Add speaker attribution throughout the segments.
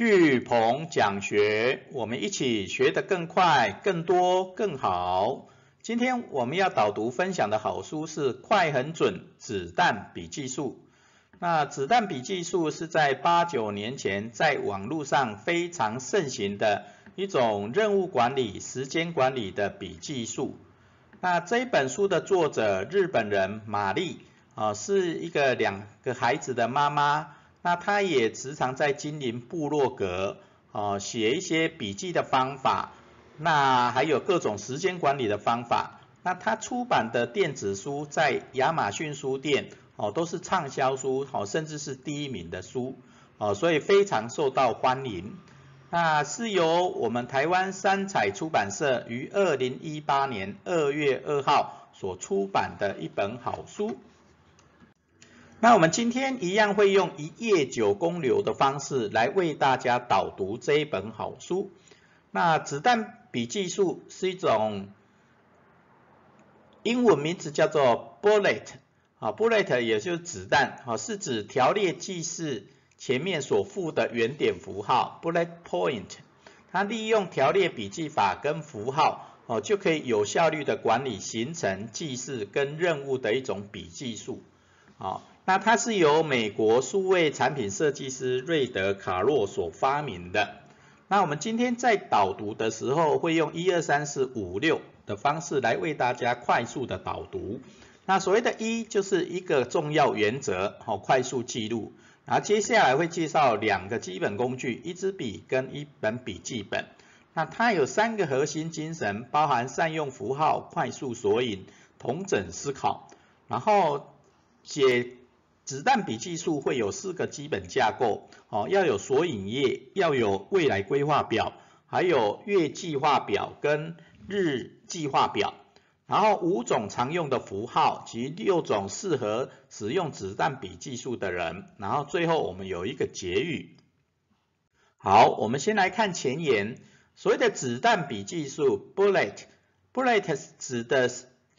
Speaker 1: 巨鹏讲学，我们一起学得更快、更多、更好。今天我们要导读分享的好书是《快很准子弹笔记术》。那子弹笔记术是在八九年前在网络上非常盛行的一种任务管理、时间管理的笔记术。那这本书的作者日本人玛丽啊，是一个两个孩子的妈妈。那他也时常在经营部落格，哦，写一些笔记的方法，那还有各种时间管理的方法。那他出版的电子书在亚马逊书店，哦，都是畅销书，哦，甚至是第一名的书，哦，所以非常受到欢迎。那是由我们台湾三彩出版社于二零一八年二月二号所出版的一本好书。那我们今天一样会用一页九公流的方式来为大家导读这一本好书。那子弹笔记术是一种英文名字叫做 bullet，啊，bullet 也就是子弹，啊，是指条列记事前面所附的原点符号 bullet point。它利用条列笔记法跟符号，哦，就可以有效率的管理行程、记事跟任务的一种笔记术，啊。那它是由美国数位产品设计师瑞德卡洛所发明的。那我们今天在导读的时候，会用一二三四五六的方式来为大家快速的导读。那所谓的一就是一个重要原则，好，快速记录。然后接下来会介绍两个基本工具，一支笔跟一本笔记本。那它有三个核心精神，包含善用符号、快速索引、同整思考，然后写。子弹笔记术会有四个基本架构，哦，要有索引页，要有未来规划表，还有月计划表跟日计划表，然后五种常用的符号及六种适合使用子弹笔记术的人，然后最后我们有一个结语。好，我们先来看前言，所谓的子弹笔记术 （bullet），bullet 指的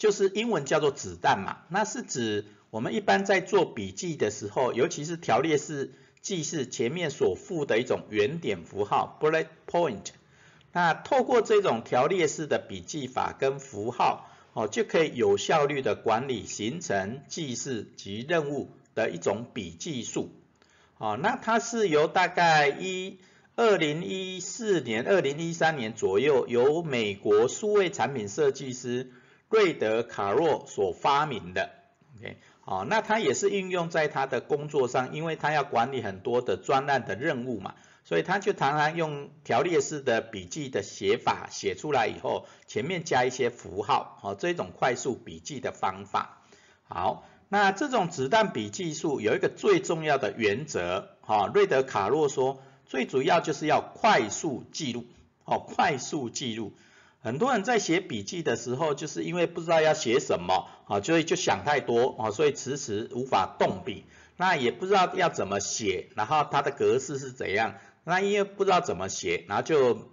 Speaker 1: 就是英文叫做子弹嘛，那是指。我们一般在做笔记的时候，尤其是条列式记事前面所附的一种圆点符号 （bullet point），那透过这种条列式的笔记法跟符号，哦，就可以有效率的管理行程、记事及任务的一种笔记术。哦，那它是由大概一二零一四年、二零一三年左右，由美国数位产品设计师瑞德卡洛所发明的。OK。哦，那他也是运用在他的工作上，因为他要管理很多的专案的任务嘛，所以他就常常用条列式的笔记的写法写出来以后，前面加一些符号，哦，这种快速笔记的方法。好，那这种子弹笔记术有一个最重要的原则，哈，瑞德卡洛说，最主要就是要快速记录，哦，快速记录。很多人在写笔记的时候，就是因为不知道要写什么，啊，所以就想太多，啊，所以迟迟无法动笔。那也不知道要怎么写，然后它的格式是怎样，那因为不知道怎么写，然后就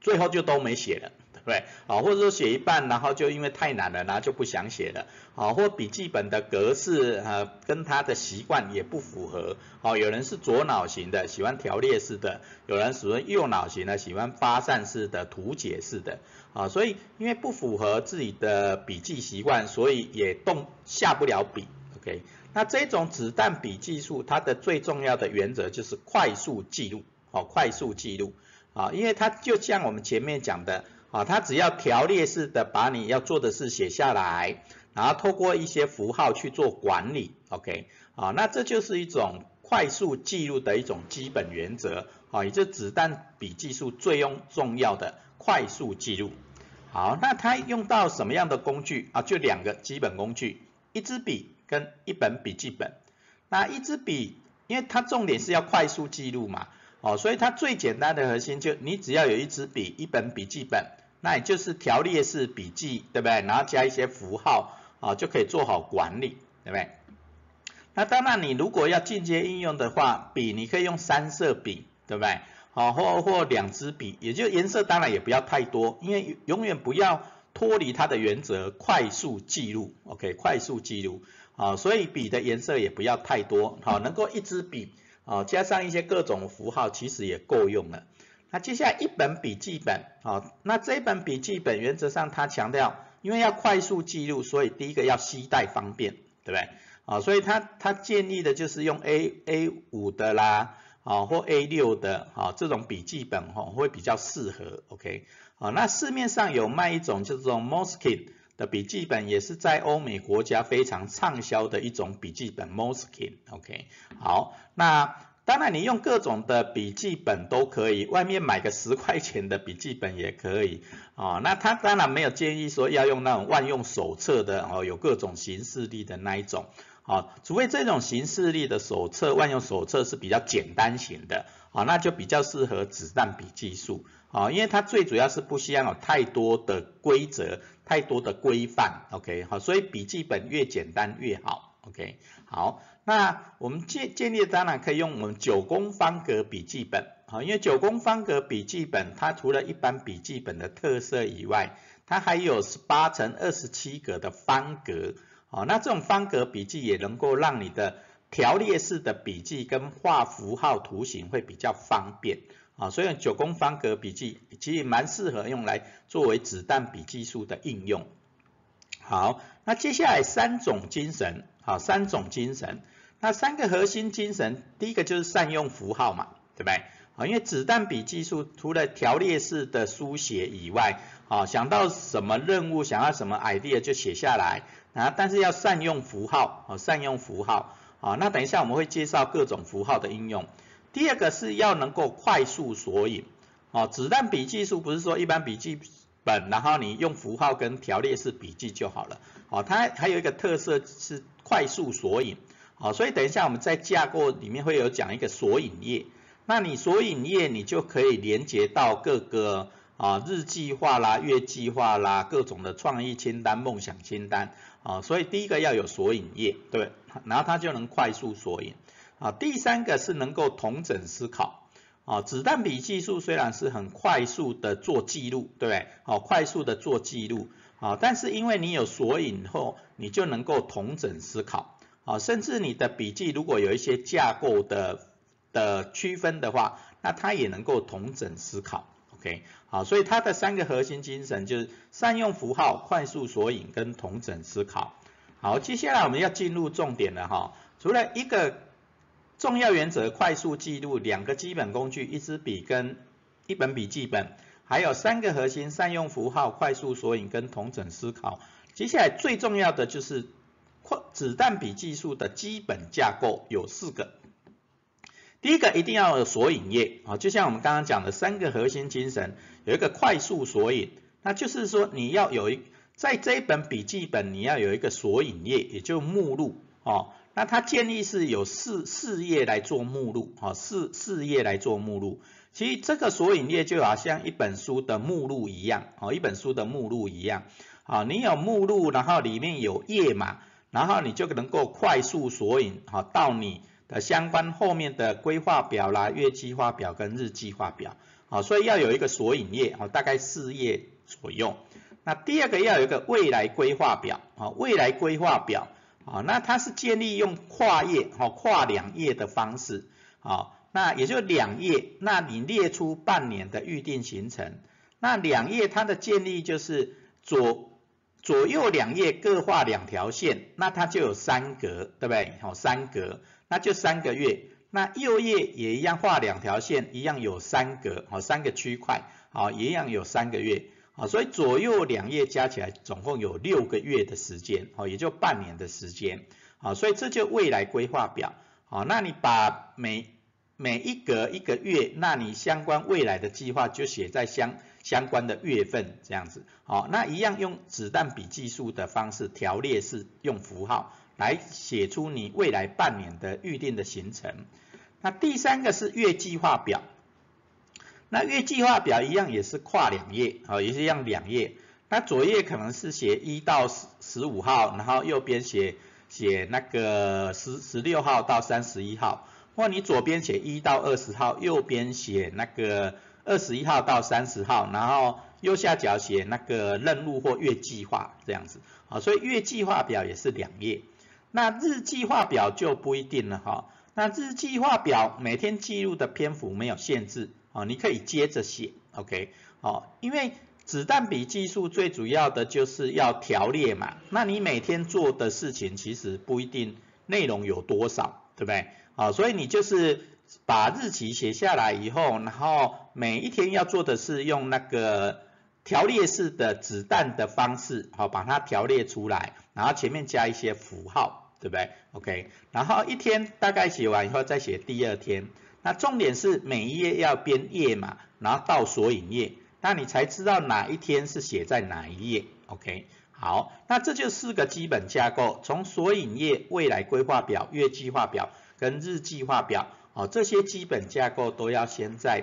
Speaker 1: 最后就都没写了。对，啊，或者说写一半，然后就因为太难了，然后就不想写了，啊，或笔记本的格式呃跟他的习惯也不符合，哦，有人是左脑型的，喜欢条列式的，有人属于右脑型的，喜欢发散式的、图解式的，啊，所以因为不符合自己的笔记习惯，所以也动下不了笔，OK，那这种子弹笔记术，它的最重要的原则就是快速记录，哦，快速记录，啊，因为它就像我们前面讲的。啊，它只要条列式的把你要做的事写下来，然后透过一些符号去做管理，OK，啊，那这就是一种快速记录的一种基本原则，啊，也就子弹笔记术最用重要的快速记录。好，那它用到什么样的工具啊？就两个基本工具，一支笔跟一本笔记本。那一支笔，因为它重点是要快速记录嘛，哦，所以它最简单的核心就你只要有一支笔，一本笔记本。那也就是条列式笔记，对不对？然后加一些符号，啊，就可以做好管理，对不对？那当然，你如果要进阶应用的话，笔你可以用三色笔，对不对？好，或或两支笔，也就颜色当然也不要太多，因为永远不要脱离它的原则，快速记录，OK，快速记录，好，所以笔的颜色也不要太多，好，能够一支笔，哦，加上一些各种符号，其实也够用了。那接下来一本笔记本，哦，那这本笔记本原则上它强调，因为要快速记录，所以第一个要携带方便，对不对？啊，所以它它建议的就是用 A A 五的啦，啊或 A 六的，啊这种笔记本哈会比较适合，OK，啊那市面上有卖一种叫做 Moskin，的笔记本，也是在欧美国家非常畅销的一种笔记本，moskin，OK？好，那。当然，你用各种的笔记本都可以，外面买个十块钱的笔记本也可以啊。那他当然没有建议说要用那种万用手册的哦，有各种形式力的那一种啊。除非这种形式力的手册，万用手册是比较简单型的啊，那就比较适合子弹笔技术啊，因为它最主要是不需要有太多的规则、太多的规范，OK 好，所以笔记本越简单越好，OK 好。那我们建建立当然可以用我们九宫方格笔记本，好，因为九宫方格笔记本它除了一般笔记本的特色以外，它还有十八乘二十七格的方格，好，那这种方格笔记也能够让你的条列式的笔记跟画符号图形会比较方便，啊，所以九宫方格笔记其实蛮适合用来作为子弹笔记术的应用。好，那接下来三种精神，好，三种精神。那三个核心精神，第一个就是善用符号嘛，对不对？啊，因为子弹笔技术除了条列式的书写以外，啊，想到什么任务，想要什么 idea 就写下来，啊，但是要善用符号，啊，善用符号，啊，那等一下我们会介绍各种符号的应用。第二个是要能够快速索引，啊，子弹笔技术不是说一般笔记本，然后你用符号跟条列式笔记就好了，啊，它还有一个特色是快速索引。好，所以等一下我们在架构里面会有讲一个索引页，那你索引页你就可以连接到各个啊日计划啦、月计划啦、各种的创意清单、梦想清单啊，所以第一个要有索引页，对，然后它就能快速索引啊。第三个是能够同整思考啊，子弹笔技术虽然是很快速的做记录，对不对？好，快速的做记录啊，但是因为你有索引后，你就能够同整思考。啊，甚至你的笔记如果有一些架构的的区分的话，那它也能够同整思考，OK，好，所以它的三个核心精神就是善用符号、快速索引跟同整思考。好，接下来我们要进入重点了哈，除了一个重要原则快速记录，两个基本工具一支笔跟一本笔记本，还有三个核心善用符号、快速索引跟同整思考。接下来最重要的就是快。子弹笔技术的基本架构有四个，第一个一定要有索引页啊，就像我们刚刚讲的三个核心精神，有一个快速索引，那就是说你要有一在这一本笔记本你要有一个索引页，也就目录哦，那它建议是有四四页来做目录啊，四四页来做目录，其实这个索引页就好像一本书的目录一样哦，一本书的目录一样啊，你有目录，然后里面有页码。然后你就能够快速索引好到你的相关后面的规划表啦、月计划表跟日计划表，好，所以要有一个索引页，好，大概四页左右。那第二个要有一个未来规划表，啊，未来规划表，啊，那它是建立用跨页，好，跨两页的方式，好，那也就两页，那你列出半年的预定行程，那两页它的建立就是左。左右两页各画两条线，那它就有三格，对不对？好，三格，那就三个月。那右页也一样画两条线，一样有三格，好，三个区块，好，一样有三个月，好，所以左右两页加起来总共有六个月的时间，好，也就半年的时间，好，所以这就未来规划表，好，那你把每每一格一个月，那你相关未来的计划就写在相。相关的月份这样子，好，那一样用子弹笔技术的方式条列式用符号来写出你未来半年的预定的行程。那第三个是月计划表，那月计划表一样也是跨两页，啊，也是一样两页。那左页可能是写一到十十五号，然后右边写写那个十十六号到三十一号，或你左边写一到二十号，右边写那个。二十一号到三十号，然后右下角写那个任务或月计划这样子，啊，所以月计划表也是两页，那日计划表就不一定了哈。那日计划表每天记录的篇幅没有限制啊，你可以接着写，OK，哦，因为子弹笔记术最主要的就是要条列嘛，那你每天做的事情其实不一定内容有多少，对不对？啊，所以你就是把日期写下来以后，然后每一天要做的是用那个条列式的子弹的方式，好，把它条列出来，然后前面加一些符号，对不对？OK，然后一天大概写完以后再写第二天，那重点是每一页要编页嘛，然后到索引页，那你才知道哪一天是写在哪一页，OK。好，那这就四个基本架构，从索引页、未来规划表、月计划表跟日计划表，哦，这些基本架构都要先在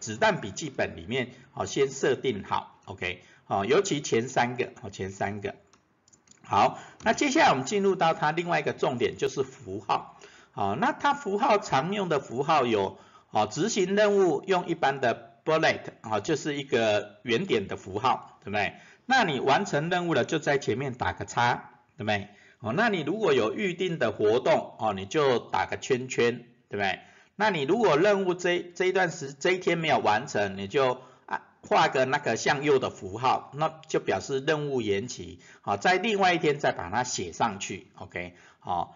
Speaker 1: 子弹笔记本里面，哦，先设定好，OK，好，尤其前三个，哦，前三个。好，那接下来我们进入到它另外一个重点，就是符号，好，那它符号常用的符号有，哦，执行任务用一般的 bullet，啊，就是一个圆点的符号，对不对？那你完成任务了，就在前面打个叉，对不对？哦，那你如果有预定的活动，哦，你就打个圈圈，对不对？那你如果任务这这一段时这一天没有完成，你就啊画个那个向右的符号，那就表示任务延期，好，在另外一天再把它写上去，OK，好，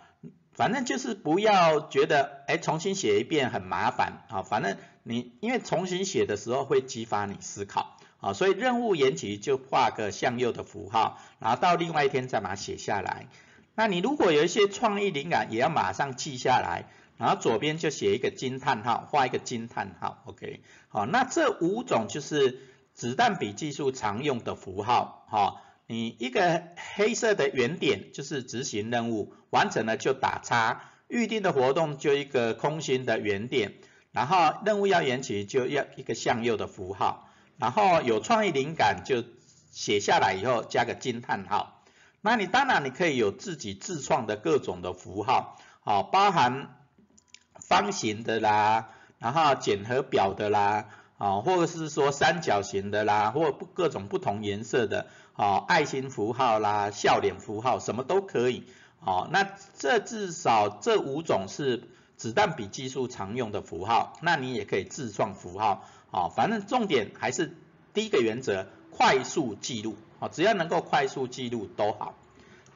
Speaker 1: 反正就是不要觉得哎重新写一遍很麻烦，啊，反正你因为重新写的时候会激发你思考。啊，所以任务延期就画个向右的符号，然后到另外一天再把它写下来。那你如果有一些创意灵感，也要马上记下来，然后左边就写一个惊叹号，画一个惊叹号，OK。好，那这五种就是子弹笔技术常用的符号。哈，你一个黑色的圆点就是执行任务，完成了就打叉；预定的活动就一个空心的圆点，然后任务要延期就要一个向右的符号。然后有创意灵感就写下来以后加个惊叹号，那你当然你可以有自己自创的各种的符号，好，包含方形的啦，然后减和表的啦，啊，或者是说三角形的啦，或各种不同颜色的，啊，爱心符号啦，笑脸符号，什么都可以，好，那这至少这五种是子弹笔技术常用的符号，那你也可以自创符号。好，反正重点还是第一个原则，快速记录，好，只要能够快速记录都好。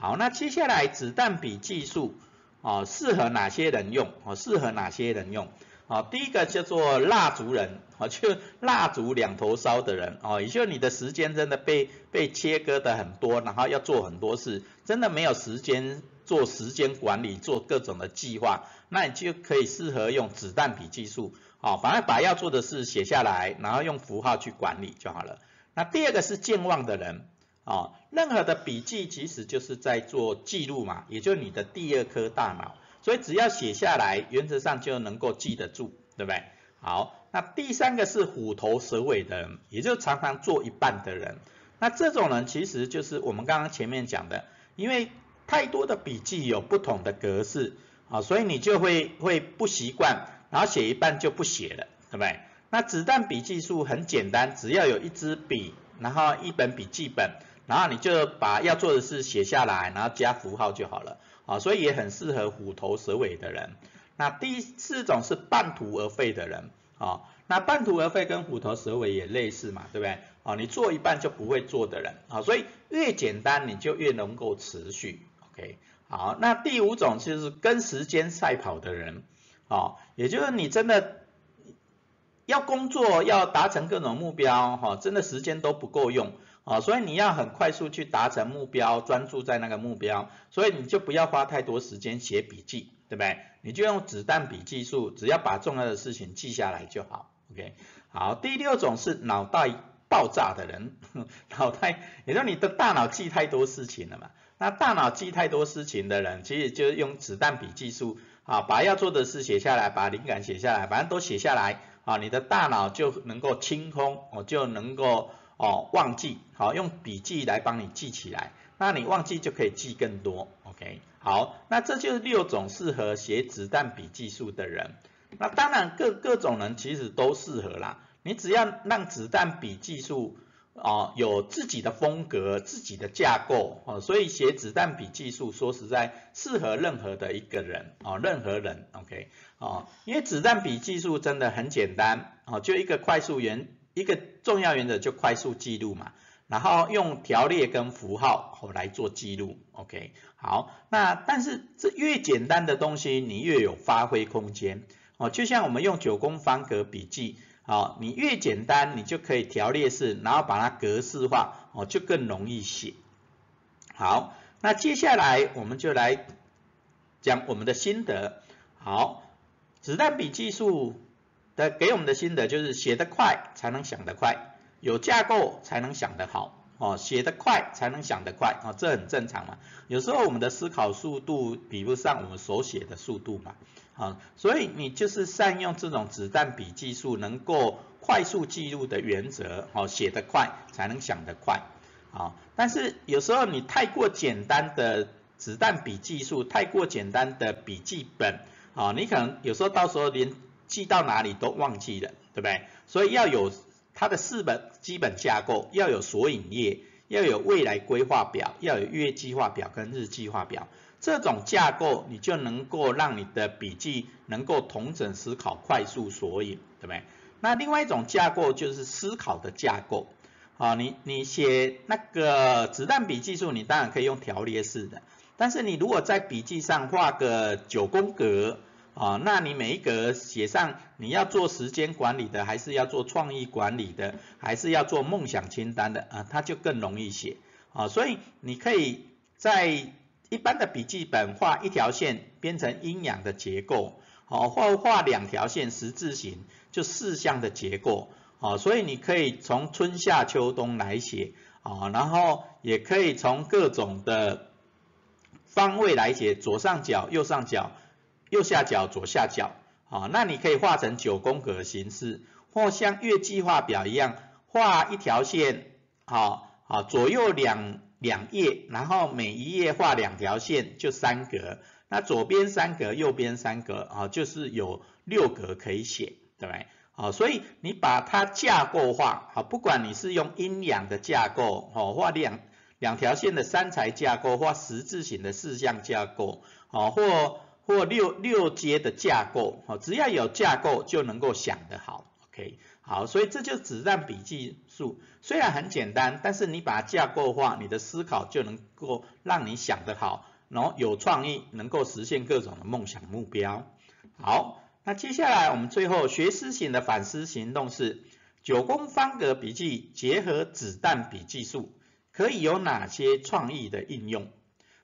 Speaker 1: 好，那接下来子弹笔技术，哦，适合哪些人用？哦，适合哪些人用？哦，第一个叫做蜡烛人，哦，就蜡烛两头烧的人，哦，也就是你的时间真的被被切割的很多，然后要做很多事，真的没有时间做时间管理，做各种的计划，那你就可以适合用子弹笔技术。好，反而把要做的事写下来，然后用符号去管理就好了。那第二个是健忘的人，哦，任何的笔记其实就是在做记录嘛，也就你的第二颗大脑，所以只要写下来，原则上就能够记得住，对不对？好，那第三个是虎头蛇尾的人，也就常常做一半的人。那这种人其实就是我们刚刚前面讲的，因为太多的笔记有不同的格式，啊，所以你就会会不习惯。然后写一半就不写了，对不对？那子弹笔记术很简单，只要有一支笔，然后一本笔记本，然后你就把要做的事写下来，然后加符号就好了，啊，所以也很适合虎头蛇尾的人。那第四种是半途而废的人，啊，那半途而废跟虎头蛇尾也类似嘛，对不对？啊，你做一半就不会做的人，啊，所以越简单你就越能够持续，OK？好，那第五种就是跟时间赛跑的人。啊，也就是你真的要工作，要达成各种目标，哈，真的时间都不够用，啊，所以你要很快速去达成目标，专注在那个目标，所以你就不要花太多时间写笔记，对不对？你就用子弹笔记术，只要把重要的事情记下来就好，OK。好，第六种是脑袋爆炸的人，脑袋，也就是你的大脑记太多事情了嘛，那大脑记太多事情的人，其实就是用子弹笔记术。啊，把要做的事写下来，把灵感写下来，反正都写下来，啊，你的大脑就能够清空，我，就能够哦忘记，好，用笔记来帮你记起来，那你忘记就可以记更多，OK，好，那这就是六种适合写子弹笔记术的人，那当然各各种人其实都适合啦，你只要让子弹笔记术哦，有自己的风格、自己的架构哦，所以写子弹笔记术，说实在适合任何的一个人哦，任何人，OK，哦，因为子弹笔记术真的很简单哦，就一个快速原，一个重要原则就快速记录嘛，然后用条列跟符号哦来做记录，OK，好，那但是这越简单的东西，你越有发挥空间哦，就像我们用九宫方格笔记。好，你越简单，你就可以条列式，然后把它格式化，哦，就更容易写。好，那接下来我们就来讲我们的心得。好，子弹笔记术的给我们的心得就是写得快才能想得快，有架构才能想得好。哦，写得快才能想得快，哦，这很正常嘛。有时候我们的思考速度比不上我们手写的速度嘛。啊，所以你就是善用这种子弹笔记术，能够快速记录的原则，哦，写得快才能想得快，啊，但是有时候你太过简单的子弹笔记术，太过简单的笔记本，啊，你可能有时候到时候连记到哪里都忘记了，对不对？所以要有它的四本基本架构，要有索引页，要有未来规划表，要有月计划表跟日计划表。这种架构，你就能够让你的笔记能够同整思考、快速索引，对不对？那另外一种架构就是思考的架构，啊，你你写那个子弹笔记术，你当然可以用条列式的，但是你如果在笔记上画个九宫格，啊，那你每一格写上你要做时间管理的，还是要做创意管理的，还是要做梦想清单的，啊，它就更容易写，啊，所以你可以在一般的笔记本画一条线编成阴阳的结构，好，或画两条线十字形就四项的结构，好，所以你可以从春夏秋冬来写，啊，然后也可以从各种的方位来写，左上角、右上角、右下角、左下角，啊，那你可以画成九宫格形式，或像月计划表一样画一条线，好，好，左右两。两页，然后每一页画两条线，就三格。那左边三格，右边三格，啊，就是有六格可以写，对不对？好，所以你把它架构化，好，不管你是用阴阳的架构，哦，画两两条线的三才架构，画十字形的四象架构，哦，或或六六阶的架构，哦，只要有架构就能够想得好，OK。好，所以这就是子弹笔记术，虽然很简单，但是你把它架构化，你的思考就能够让你想得好，然后有创意，能够实现各种的梦想目标。好，那接下来我们最后学思型的反思行动是九宫方格笔记结合子弹笔记术，可以有哪些创意的应用？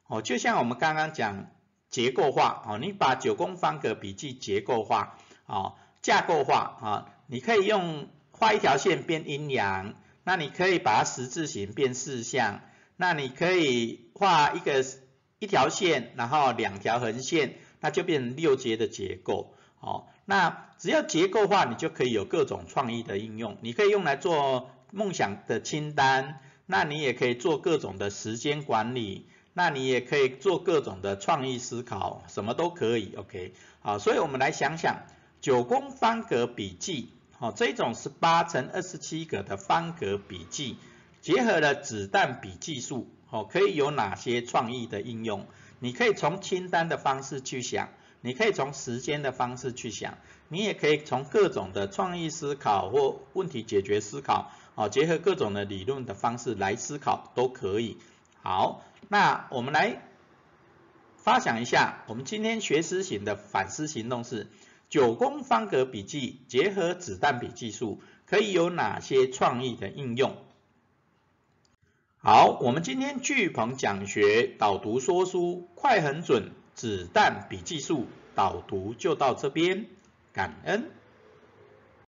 Speaker 1: 哦，就像我们刚刚讲结构化，哦，你把九宫方格笔记结构化，哦，架构化，啊。你可以用画一条线变阴阳，那你可以把它十字形变四象，那你可以画一个一条线，然后两条横线，那就变成六阶的结构。好，那只要结构化，你就可以有各种创意的应用。你可以用来做梦想的清单，那你也可以做各种的时间管理，那你也可以做各种的创意思考，什么都可以。OK，好，所以我们来想想。九宫方格笔记，好，这种是八乘二十七格的方格笔记，结合了子弹笔记术，好，可以有哪些创意的应用？你可以从清单的方式去想，你可以从时间的方式去想，你也可以从各种的创意思考或问题解决思考，好，结合各种的理论的方式来思考都可以。好，那我们来发想一下，我们今天学思行的反思行动是。九宫方格笔记结合子弹笔记术，可以有哪些创意的应用？好，我们今天巨鹏讲学导读说书快很准，子弹笔记术导读就到这边，感恩。